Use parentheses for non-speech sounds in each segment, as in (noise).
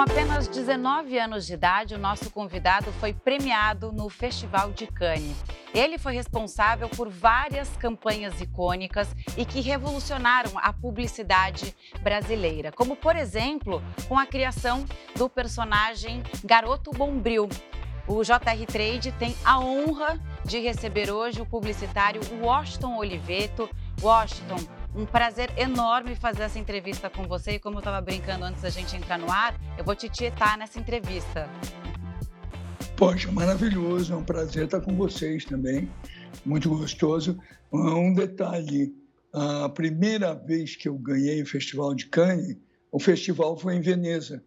Com apenas 19 anos de idade, o nosso convidado foi premiado no Festival de Cannes. Ele foi responsável por várias campanhas icônicas e que revolucionaram a publicidade brasileira, como, por exemplo, com a criação do personagem Garoto Bombril. O JR Trade tem a honra de receber hoje o publicitário Washington Oliveto. Washington, um prazer enorme fazer essa entrevista com você. E como eu estava brincando antes da gente entrar no ar, eu vou te tietar nessa entrevista. Poxa, maravilhoso, é um prazer estar com vocês também, muito gostoso. Um detalhe, a primeira vez que eu ganhei o Festival de Cannes, o festival foi em Veneza,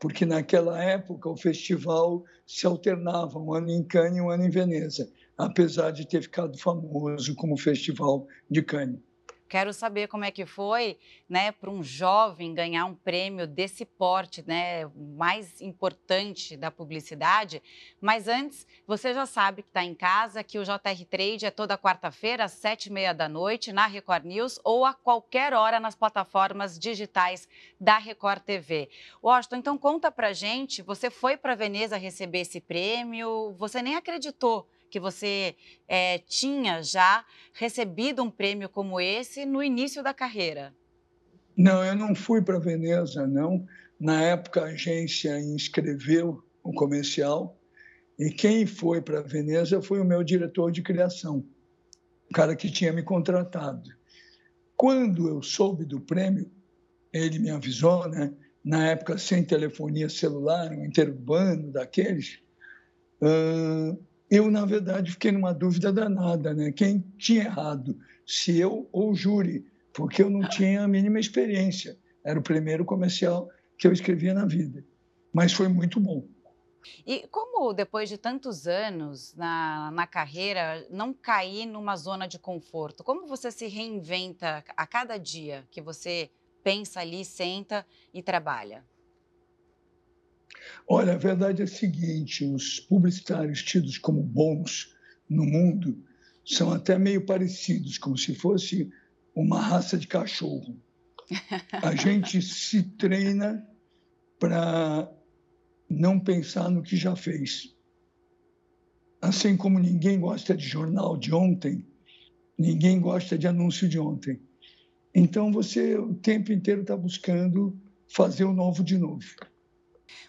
porque naquela época o festival se alternava, um ano em Cannes e um ano em Veneza, apesar de ter ficado famoso como Festival de Cannes. Quero saber como é que foi, né, para um jovem ganhar um prêmio desse porte, né, mais importante da publicidade. Mas antes, você já sabe que está em casa, que o JR Trade é toda quarta-feira às sete e meia da noite na Record News ou a qualquer hora nas plataformas digitais da Record TV. Washington, então conta para gente, você foi para Veneza receber esse prêmio, você nem acreditou que você é, tinha já recebido um prêmio como esse no início da carreira? Não, eu não fui para Veneza, não. Na época, a agência inscreveu o comercial e quem foi para Veneza foi o meu diretor de criação, o cara que tinha me contratado. Quando eu soube do prêmio, ele me avisou, né? Na época, sem telefonia celular, um interurbano daqueles, eu, na verdade, fiquei numa dúvida danada, né? Quem tinha errado, se eu ou o júri, porque eu não tinha a mínima experiência. Era o primeiro comercial que eu escrevia na vida. Mas foi muito bom. E como, depois de tantos anos na, na carreira, não cair numa zona de conforto? Como você se reinventa a cada dia que você pensa ali, senta e trabalha? Olha, a verdade é a seguinte: os publicitários tidos como bons no mundo são até meio parecidos, como se fosse uma raça de cachorro. A (laughs) gente se treina para não pensar no que já fez. Assim como ninguém gosta de jornal de ontem, ninguém gosta de anúncio de ontem. Então você o tempo inteiro está buscando fazer o novo de novo.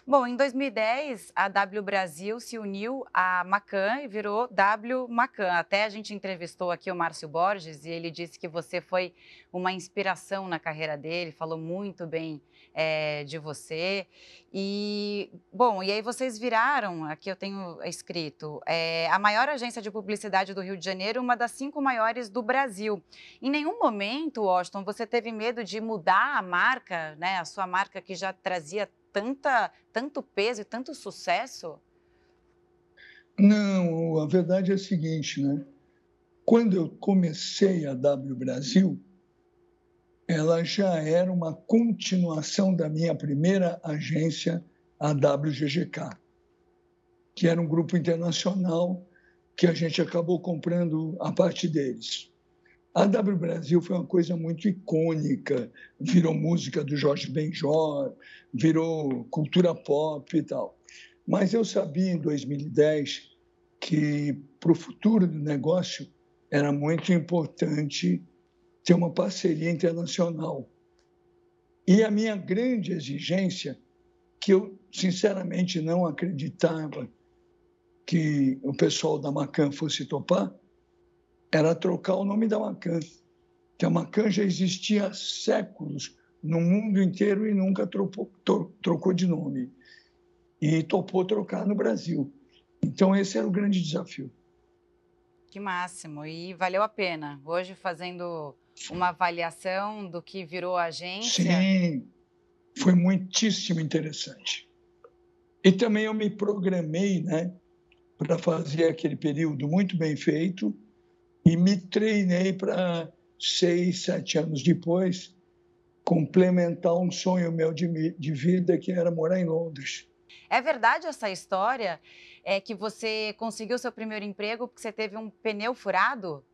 Bom, em 2010, a W Brasil se uniu à Macan e virou W Macan. Até a gente entrevistou aqui o Márcio Borges e ele disse que você foi uma inspiração na carreira dele, falou muito bem é, de você. E, bom, e aí vocês viraram, aqui eu tenho escrito, é, a maior agência de publicidade do Rio de Janeiro, uma das cinco maiores do Brasil. Em nenhum momento, Washington, você teve medo de mudar a marca, né, a sua marca que já trazia tanta, tanto peso e tanto sucesso? Não, a verdade é a seguinte, né? Quando eu comecei a W Brasil, ela já era uma continuação da minha primeira agência, a WGGK, que era um grupo internacional que a gente acabou comprando a parte deles. A W Brasil foi uma coisa muito icônica, virou música do Jorge Benjor, virou cultura pop e tal. Mas eu sabia em 2010 que para o futuro do negócio era muito importante ter uma parceria internacional. E a minha grande exigência, que eu sinceramente não acreditava que o pessoal da Macan fosse topar, era trocar o nome da Macan, que a Macan já existia há séculos no mundo inteiro e nunca trocou, trocou de nome. E topou trocar no Brasil. Então, esse era o grande desafio. Que máximo! E valeu a pena. Hoje, fazendo uma avaliação do que virou a agência. Sim, foi muitíssimo interessante. E também eu me programei né, para fazer aquele período muito bem feito e me treinei para seis, sete anos depois complementar um sonho meu de, de vida que era morar em Londres. É verdade essa história? É que você conseguiu seu primeiro emprego porque você teve um pneu furado?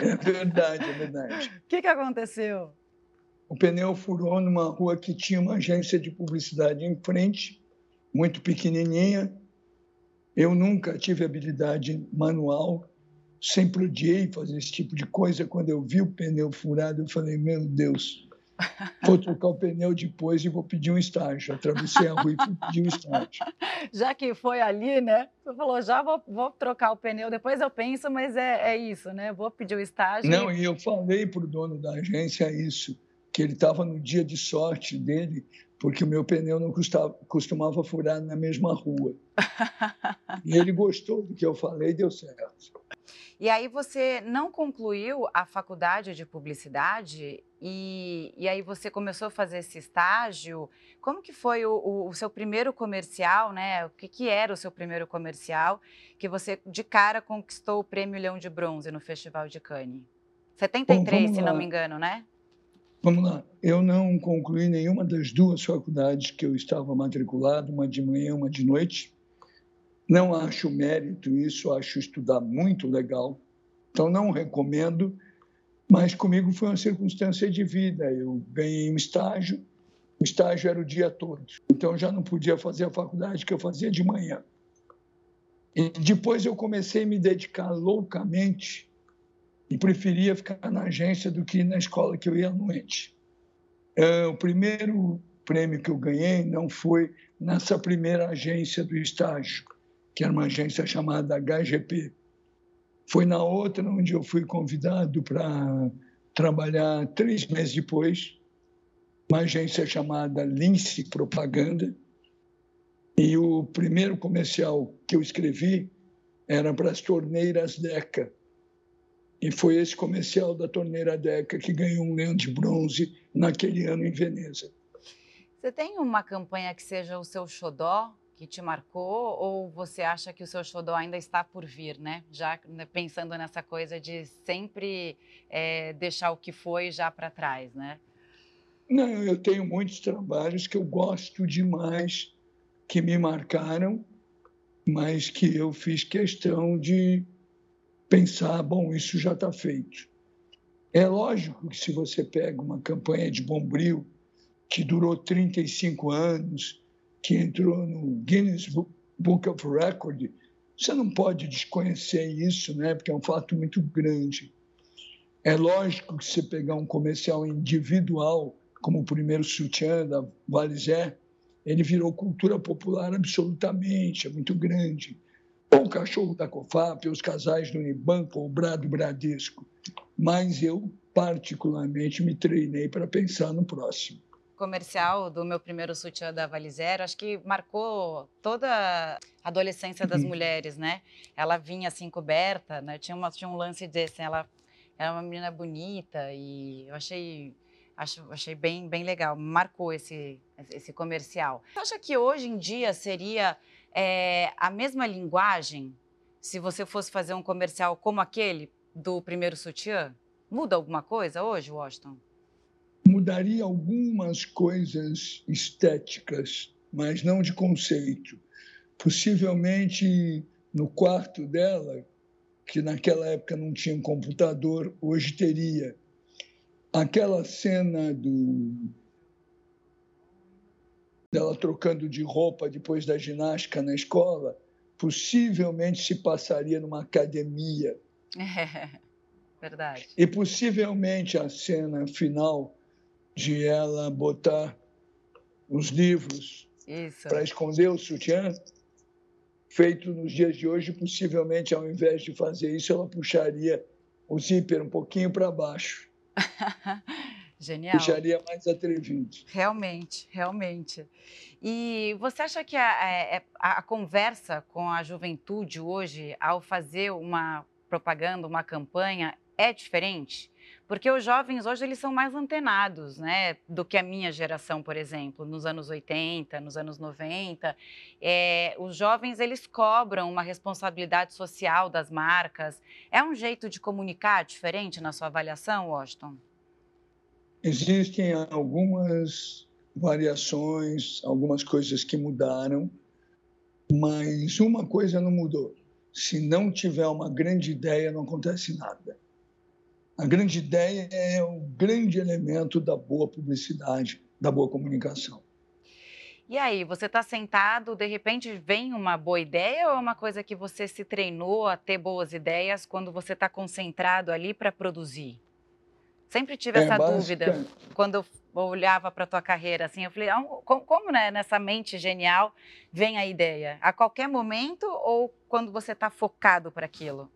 É verdade, é verdade. (laughs) O que, que aconteceu? o pneu furou numa rua que tinha uma agência de publicidade em frente, muito pequenininha. Eu nunca tive habilidade manual, sempre odiei fazer esse tipo de coisa. Quando eu vi o pneu furado, eu falei: Meu Deus, (laughs) vou trocar o pneu depois e vou pedir um estágio. Atravessei a rua e fui pedir um estágio. (laughs) Já que foi ali, né? Você falou: Já vou, vou trocar o pneu, depois eu penso, mas é, é isso, né? Vou pedir o estágio. Não, e eu falei para o dono da agência isso, que ele estava no dia de sorte dele, porque o meu pneu não custava, costumava furar na mesma rua. (laughs) e ele gostou do que eu falei e deu certo. E aí você não concluiu a faculdade de publicidade e, e aí você começou a fazer esse estágio. Como que foi o, o, o seu primeiro comercial, né? O que, que era o seu primeiro comercial que você de cara conquistou o prêmio Leão de Bronze no Festival de Cannes? 73, Bom, se não me engano, né? Vamos lá. Eu não concluí nenhuma das duas faculdades que eu estava matriculado, uma de manhã, uma de noite. Não acho mérito isso, acho estudar muito legal. Então, não recomendo, mas comigo foi uma circunstância de vida. Eu ganhei um estágio, o estágio era o dia todo. Então, já não podia fazer a faculdade que eu fazia de manhã. E depois eu comecei a me dedicar loucamente e preferia ficar na agência do que na escola que eu ia à noite. É, o primeiro prêmio que eu ganhei não foi nessa primeira agência do estágio, que era uma agência chamada HGP. Foi na outra onde eu fui convidado para trabalhar três meses depois, uma agência chamada Lince Propaganda. E o primeiro comercial que eu escrevi era para as torneiras Deca. E foi esse comercial da torneira Deca que ganhou um leão de bronze naquele ano em Veneza. Você tem uma campanha que seja o seu xodó que te marcou ou você acha que o seu xodó ainda está por vir, né? Já né, pensando nessa coisa de sempre é, deixar o que foi já para trás, né? Não, eu tenho muitos trabalhos que eu gosto demais, que me marcaram, mas que eu fiz questão de pensar, bom, isso já está feito. É lógico que se você pega uma campanha de Bombril que durou 35 anos, que entrou no Guinness Book of Record, você não pode desconhecer isso, né? porque é um fato muito grande. É lógico que você pegar um comercial individual, como o primeiro sutiã da Valizé, ele virou cultura popular absolutamente, é muito grande. Ou o cachorro da COFAP, os casais do Unibanco, ou o Brado Bradesco. Mas eu, particularmente, me treinei para pensar no próximo comercial do meu primeiro sutiã da Valizero, acho que marcou toda a adolescência das uhum. mulheres, né? Ela vinha assim coberta, né? Tinha, uma, tinha um lance desse, ela era uma menina bonita e eu achei acho, achei bem, bem legal, marcou esse, esse comercial. Você acha que hoje em dia seria é, a mesma linguagem se você fosse fazer um comercial como aquele do primeiro sutiã? Muda alguma coisa hoje, Washington? Mudaria algumas coisas estéticas, mas não de conceito. Possivelmente no quarto dela, que naquela época não tinha um computador, hoje teria. Aquela cena do dela trocando de roupa depois da ginástica na escola, possivelmente se passaria numa academia. É, (laughs) verdade. E possivelmente a cena final de ela botar os livros para esconder o sutiã, feito nos dias de hoje, possivelmente, ao invés de fazer isso, ela puxaria o zíper um pouquinho para baixo. (laughs) Genial. Puxaria mais atrevido. Realmente, realmente. E você acha que a, a, é, é, a, conversa com a juventude hoje, ao fazer uma propaganda, uma campanha, é diferente? Porque os jovens hoje eles são mais antenados, né, do que a minha geração, por exemplo, nos anos 80, nos anos 90. É, os jovens eles cobram uma responsabilidade social das marcas. É um jeito de comunicar diferente na sua avaliação, Washington? Existem algumas variações, algumas coisas que mudaram, mas uma coisa não mudou. Se não tiver uma grande ideia, não acontece nada. A grande ideia é o grande elemento da boa publicidade, da boa comunicação. E aí, você está sentado, de repente vem uma boa ideia ou é uma coisa que você se treinou a ter boas ideias quando você está concentrado ali para produzir? Sempre tive é, essa dúvida quando eu olhava para a tua carreira, assim, eu falei, ah, como, como né, nessa mente genial vem a ideia? A qualquer momento ou quando você está focado para aquilo?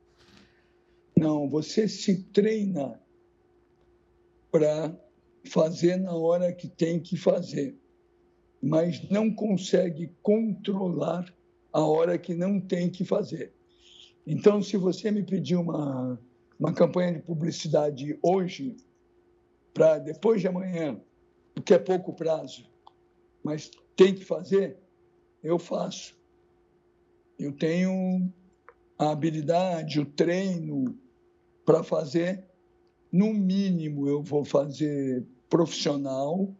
Não, você se treina para fazer na hora que tem que fazer, mas não consegue controlar a hora que não tem que fazer. Então, se você me pedir uma, uma campanha de publicidade hoje, para depois de amanhã, porque é pouco prazo, mas tem que fazer, eu faço. Eu tenho a habilidade, o treino para fazer. No mínimo, eu vou fazer profissional,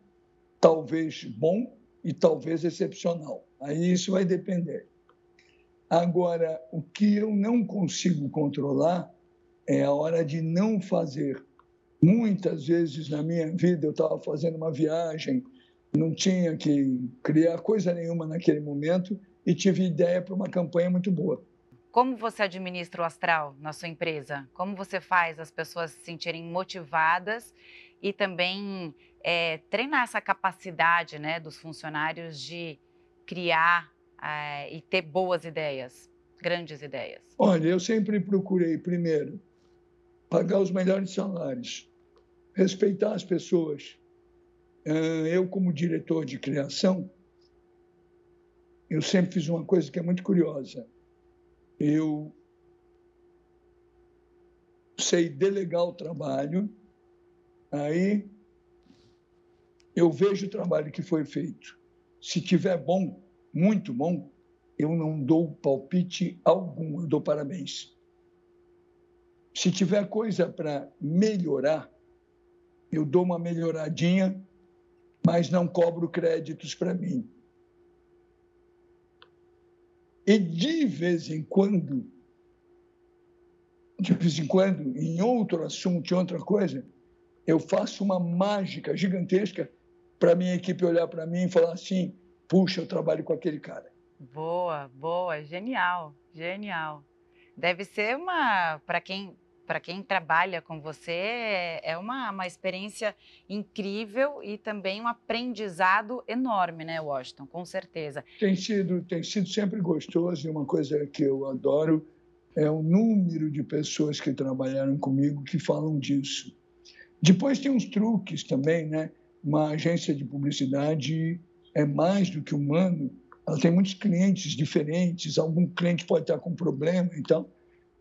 talvez bom e talvez excepcional. Aí isso vai depender. Agora, o que eu não consigo controlar é a hora de não fazer Muitas vezes na minha vida eu estava fazendo uma viagem, não tinha que criar coisa nenhuma naquele momento e tive ideia para uma campanha muito boa. Como você administra o astral na sua empresa? Como você faz as pessoas se sentirem motivadas e também é, treinar essa capacidade né, dos funcionários de criar é, e ter boas ideias, grandes ideias? Olha, eu sempre procurei, primeiro, pagar os melhores salários, respeitar as pessoas. Eu, como diretor de criação, eu sempre fiz uma coisa que é muito curiosa. Eu sei delegar o trabalho, aí eu vejo o trabalho que foi feito. Se tiver bom, muito bom, eu não dou palpite algum, eu dou parabéns. Se tiver coisa para melhorar, eu dou uma melhoradinha, mas não cobro créditos para mim. E de vez em quando, de vez em quando, em outro assunto, em outra coisa, eu faço uma mágica gigantesca para minha equipe olhar para mim e falar assim: puxa, eu trabalho com aquele cara. Boa, boa, genial, genial. Deve ser uma, para quem para quem trabalha com você, é, é uma, uma experiência incrível e também um aprendizado enorme, né, Washington? Com certeza. Tem sido, tem sido sempre gostoso e uma coisa que eu adoro é o número de pessoas que trabalharam comigo que falam disso. Depois tem uns truques também, né? Uma agência de publicidade é mais do que humano, ela tem muitos clientes diferentes, algum cliente pode estar com problema, então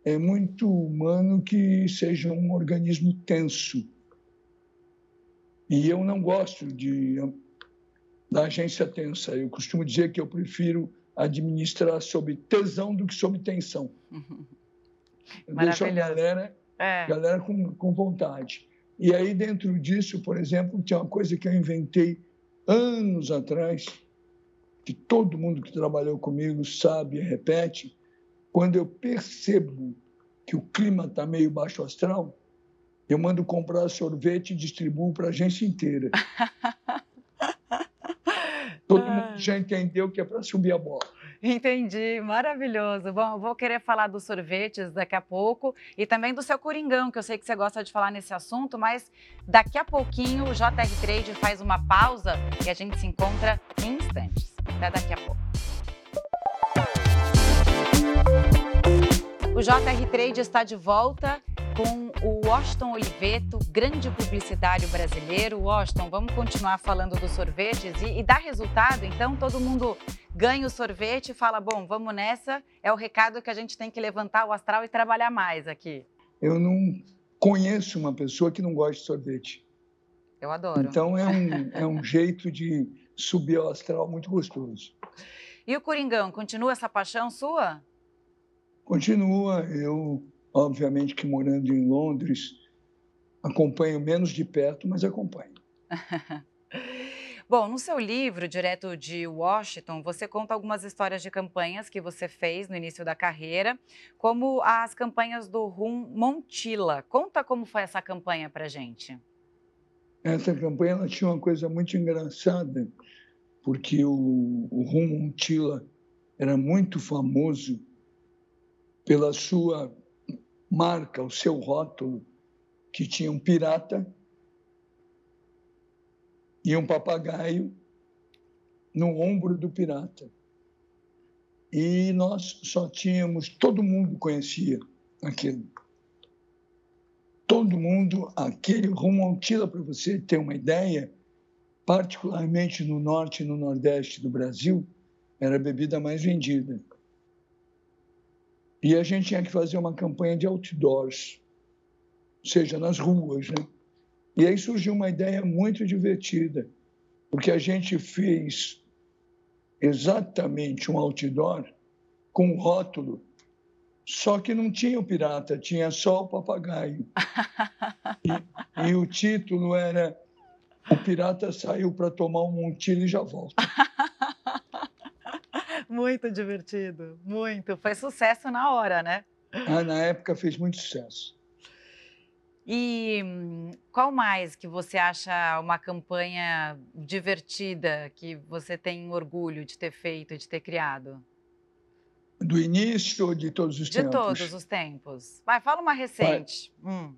é muito humano que seja um organismo tenso. E eu não gosto de, da agência tensa. Eu costumo dizer que eu prefiro administrar sob tesão do que sob tensão. Deixa a galera, é. galera com, com vontade. E aí, dentro disso, por exemplo, tem uma coisa que eu inventei anos atrás, que todo mundo que trabalhou comigo sabe e repete, quando eu percebo que o clima está meio baixo astral, eu mando comprar sorvete e distribuo para a agência inteira. (laughs) Todo mundo já entendeu que é para subir a bola. Entendi, maravilhoso. Bom, vou querer falar dos sorvetes daqui a pouco e também do seu coringão, que eu sei que você gosta de falar nesse assunto, mas daqui a pouquinho o JR Trade faz uma pausa e a gente se encontra em instantes. Até daqui a pouco. O JR Trade está de volta com o Washington Oliveto, grande publicitário brasileiro. Washington, vamos continuar falando dos sorvetes e, e dá resultado. Então, todo mundo ganha o sorvete e fala: bom, vamos nessa. É o recado que a gente tem que levantar o astral e trabalhar mais aqui. Eu não conheço uma pessoa que não gosta de sorvete. Eu adoro. Então, é um, (laughs) é um jeito de subir o astral muito gostoso. E o Coringão, continua essa paixão sua? Continua, eu, obviamente que morando em Londres, acompanho menos de perto, mas acompanho. (laughs) Bom, no seu livro, direto de Washington, você conta algumas histórias de campanhas que você fez no início da carreira, como as campanhas do Rum Montila. Conta como foi essa campanha para gente. Essa campanha ela tinha uma coisa muito engraçada, porque o, o Rum Montila era muito famoso pela sua marca, o seu rótulo, que tinha um pirata e um papagaio no ombro do pirata. E nós só tínhamos, todo mundo conhecia aquilo. Todo mundo, aquele Rumontila, para você ter uma ideia, particularmente no norte e no nordeste do Brasil, era a bebida mais vendida. E a gente tinha que fazer uma campanha de outdoors, ou seja, nas ruas, né? E aí surgiu uma ideia muito divertida, porque a gente fez exatamente um outdoor com um rótulo, só que não tinha o pirata, tinha só o papagaio. (laughs) E, e o título era O pirata saiu para tomar um montilho e já volta. (laughs) muito divertido, muito. Foi sucesso na hora, né? Ah, na época fez muito sucesso. E qual mais que você acha uma campanha divertida que você tem orgulho de ter feito, de ter criado? Do início ou de todos os de tempos? De todos os tempos. Vai, fala uma recente. Hum.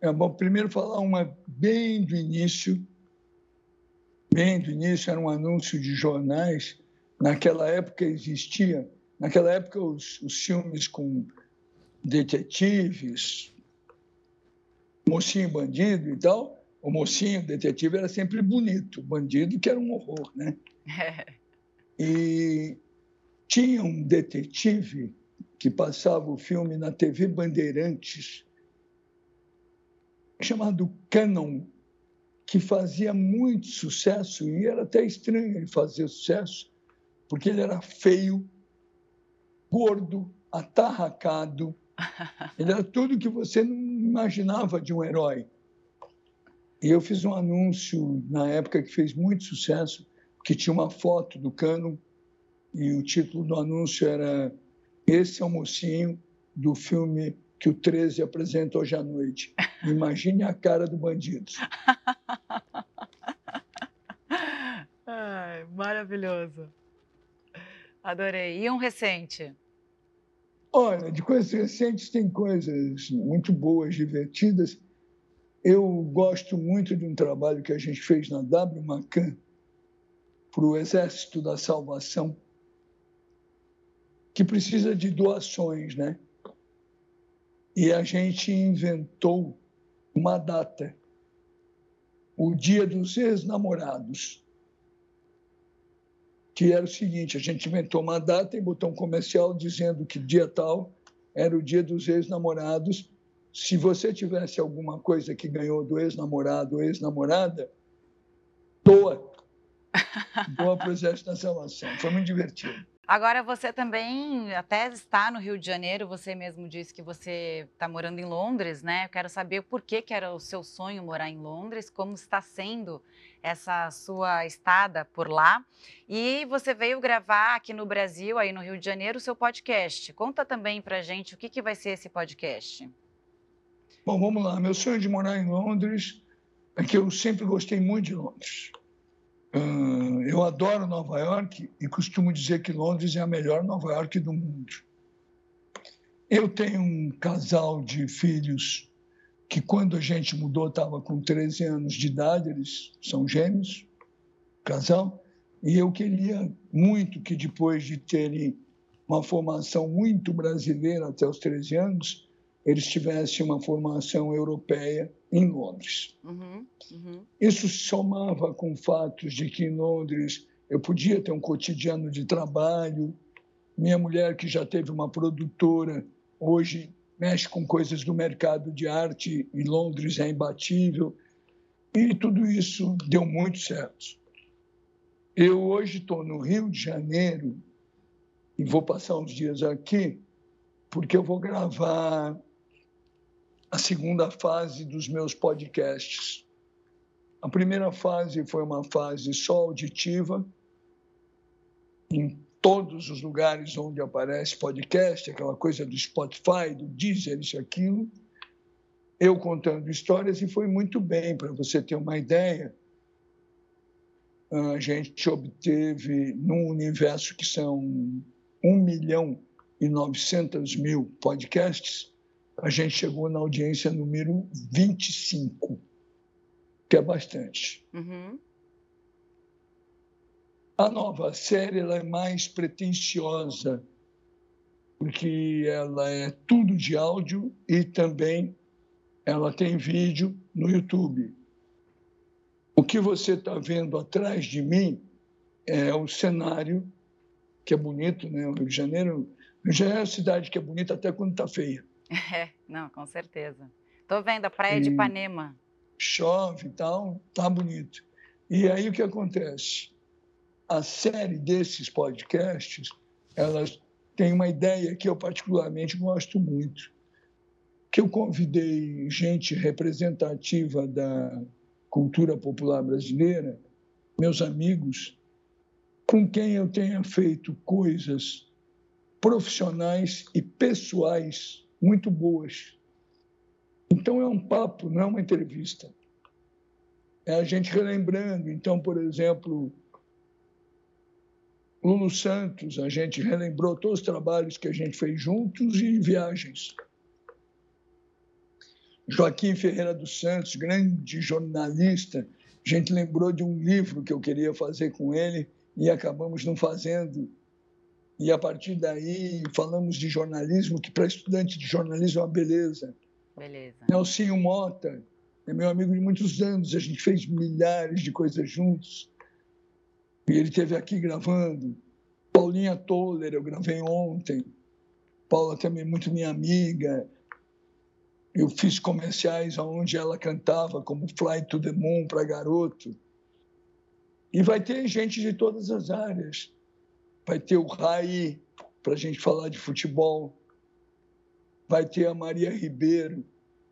É bom primeiro falar uma bem do início. Bem do início era um anúncio de jornais. Naquela época existia, naquela época os, os filmes com detetives, mocinho bandido e tal, o mocinho detetive era sempre bonito, o bandido que era um horror, né? (laughs) E tinha um detetive que passava o filme na TV Bandeirantes, chamado Canon, que fazia muito sucesso e era até estranho ele fazer sucesso, porque ele era feio, gordo, atarracado, (laughs) ele era tudo que você não imaginava de um herói. E eu fiz um anúncio na época que fez muito sucesso, que tinha uma foto do Cano e o título do anúncio era Esse é o mocinho do filme que o 13 apresenta hoje à noite. (laughs) Imagine a cara do bandido. (laughs) Ai, maravilhoso. Adorei. E um recente? Olha, de coisas recentes tem coisas muito boas, divertidas. Eu gosto muito de um trabalho que a gente fez na W Macan para o Exército da Salvação, que precisa de doações, né? E a gente inventou uma data, o Dia dos Ex-Namorados que era o seguinte: a gente inventou uma data e botou um comercial dizendo que dia tal era o dia dos ex-namorados. Se você tivesse alguma coisa que ganhou do ex-namorado ou ex-namorada, doa. (laughs) Doa para o Exército. Foi muito divertido. Agora, você também até está no Rio de Janeiro, você mesmo disse que você está morando em Londres, né? Eu quero saber por que, que era o seu sonho morar em Londres, como está sendo essa sua estada por lá. E você veio gravar aqui no Brasil, aí no Rio de Janeiro, o seu podcast. Conta também para gente o que, que vai ser esse podcast. Bom, vamos lá. Meu sonho de morar em Londres é que eu sempre gostei muito de Londres. Uh, eu adoro Nova York e costumo dizer que Londres é a melhor Nova York do mundo. Eu tenho um casal de filhos que, quando a gente mudou, estava com 13 anos de idade, eles são gêmeos, casal, e eu queria muito que, depois de terem uma formação muito brasileira até os 13 anos, eles tivessem uma formação europeia em Londres. Uhum, uhum. Isso somava com fatos de que em Londres eu podia ter um cotidiano de trabalho. Minha mulher, que já teve uma produtora, hoje mexe com coisas do mercado de arte em Londres, é imbatível. E tudo isso deu muito certo. Eu hoje estou no Rio de Janeiro e vou passar uns dias aqui, porque eu vou gravar a segunda fase dos meus podcasts. A primeira fase foi uma fase só auditiva, em todos os lugares onde aparece podcast, aquela coisa do Spotify, do Deezer, isso, aquilo. Eu contando histórias e foi muito bem, para você ter uma ideia. A gente obteve, num universo que são 1 milhão e 900 mil podcasts, a gente chegou na audiência número 25, que é bastante. Uhum. A nova série ela é mais pretensiosa, porque ela é tudo de áudio e também ela tem vídeo no YouTube. O que você está vendo atrás de mim é o cenário, que é bonito, né? O Rio de Janeiro, Rio de Janeiro é uma cidade que é bonita até quando está feia. (laughs) É, não, com certeza. Estou vendo a praia e de Ipanema. Chove e tal, tá bonito. E aí o que acontece? a série desses podcasts, elas têm uma ideia que eu particularmente gosto muito, que eu convidei gente representativa da cultura popular brasileira, meus amigos, com quem eu tenha feito coisas profissionais e pessoais muito boas. Então é um papo, não é uma entrevista. É a gente relembrando. Então, por exemplo, Lulu Santos, a gente relembrou todos os trabalhos que a gente fez juntos e viagens. Joaquim Ferreira dos Santos, grande jornalista, a gente lembrou de um livro que eu queria fazer com ele e acabamos não fazendo. E a partir daí falamos de jornalismo, que para estudante de jornalismo é uma beleza. Beleza. Nelsinho Mota, é meu amigo de muitos anos, a gente fez milhares de coisas juntos. E ele esteve aqui gravando. Paulinha Toller, eu gravei ontem. Paula também é muito minha amiga. Eu fiz comerciais onde ela cantava, como Fly to the Moon para garoto. E vai ter gente de todas as áreas. Vai ter o Rai para a gente falar de futebol. Vai ter a Maria Ribeiro,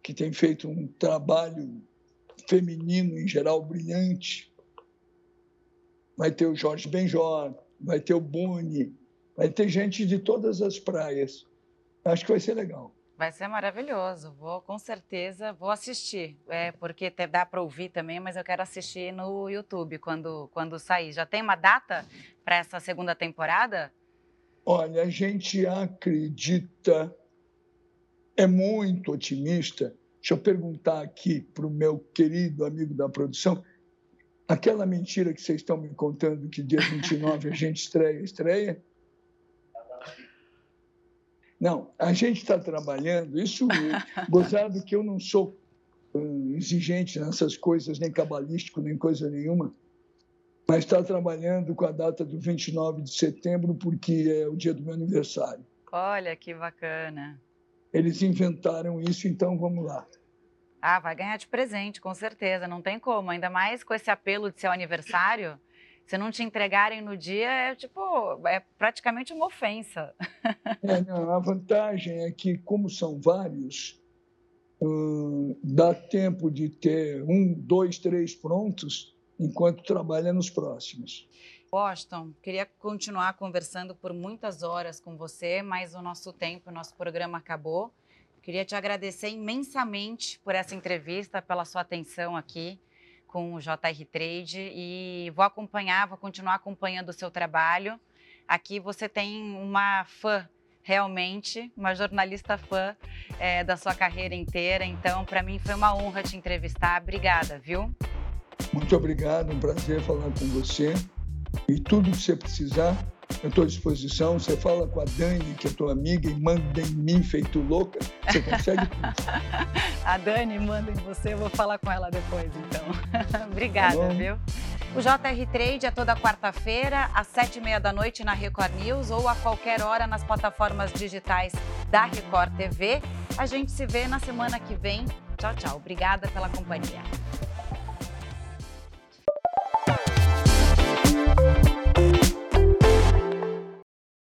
que tem feito um trabalho feminino em geral brilhante vai ter o Jorge Benjor, vai ter o Boni, vai ter gente de todas as praias. Acho que vai ser legal. Vai ser maravilhoso. Vou com certeza vou assistir, é porque dá para ouvir também, mas eu quero assistir no YouTube quando quando sair. Já tem uma data para essa segunda temporada? Olha, a gente acredita, é muito otimista. Deixa eu perguntar aqui para o meu querido amigo da produção aquela mentira que vocês estão me contando que dia 29 a gente estreia, estreia. Não, a gente está trabalhando, isso, (laughs) gozado que eu não sou hum, exigente nessas coisas, nem cabalístico, nem coisa nenhuma, mas está trabalhando com a data do 29 de setembro, porque é o dia do meu aniversário. Olha que bacana. Eles inventaram isso, então vamos lá. Ah, vai ganhar de presente, com certeza, não tem como. Ainda mais com esse apelo de seu aniversário. Se não te entregarem no dia, é tipo, é praticamente uma ofensa. É, não, a vantagem é que, como são vários, hum, dá tempo de ter um, dois, três prontos enquanto trabalha nos próximos. Boston, queria continuar conversando por muitas horas com você, mas o nosso tempo, o nosso programa acabou. Queria te agradecer imensamente por essa entrevista, pela sua atenção aqui com o JR Trade e vou acompanhar, vou continuar acompanhando o seu trabalho. Aqui você tem uma fã realmente, uma jornalista fã é, da sua carreira inteira. Então, para mim foi uma honra te entrevistar. Obrigada, viu? Muito obrigado, um prazer falar com você. E tudo que você precisar, eu estou à disposição. Você fala com a Dani, que é tua amiga, e manda em mim feito louca. Você consegue (laughs) a Dani manda em você, eu vou falar com ela depois, então. (laughs) Obrigada, tá viu? O JR Trade é toda quarta-feira, às sete e meia da noite na Record News ou a qualquer hora nas plataformas digitais da Record TV. A gente se vê na semana que vem. Tchau, tchau. Obrigada pela companhia.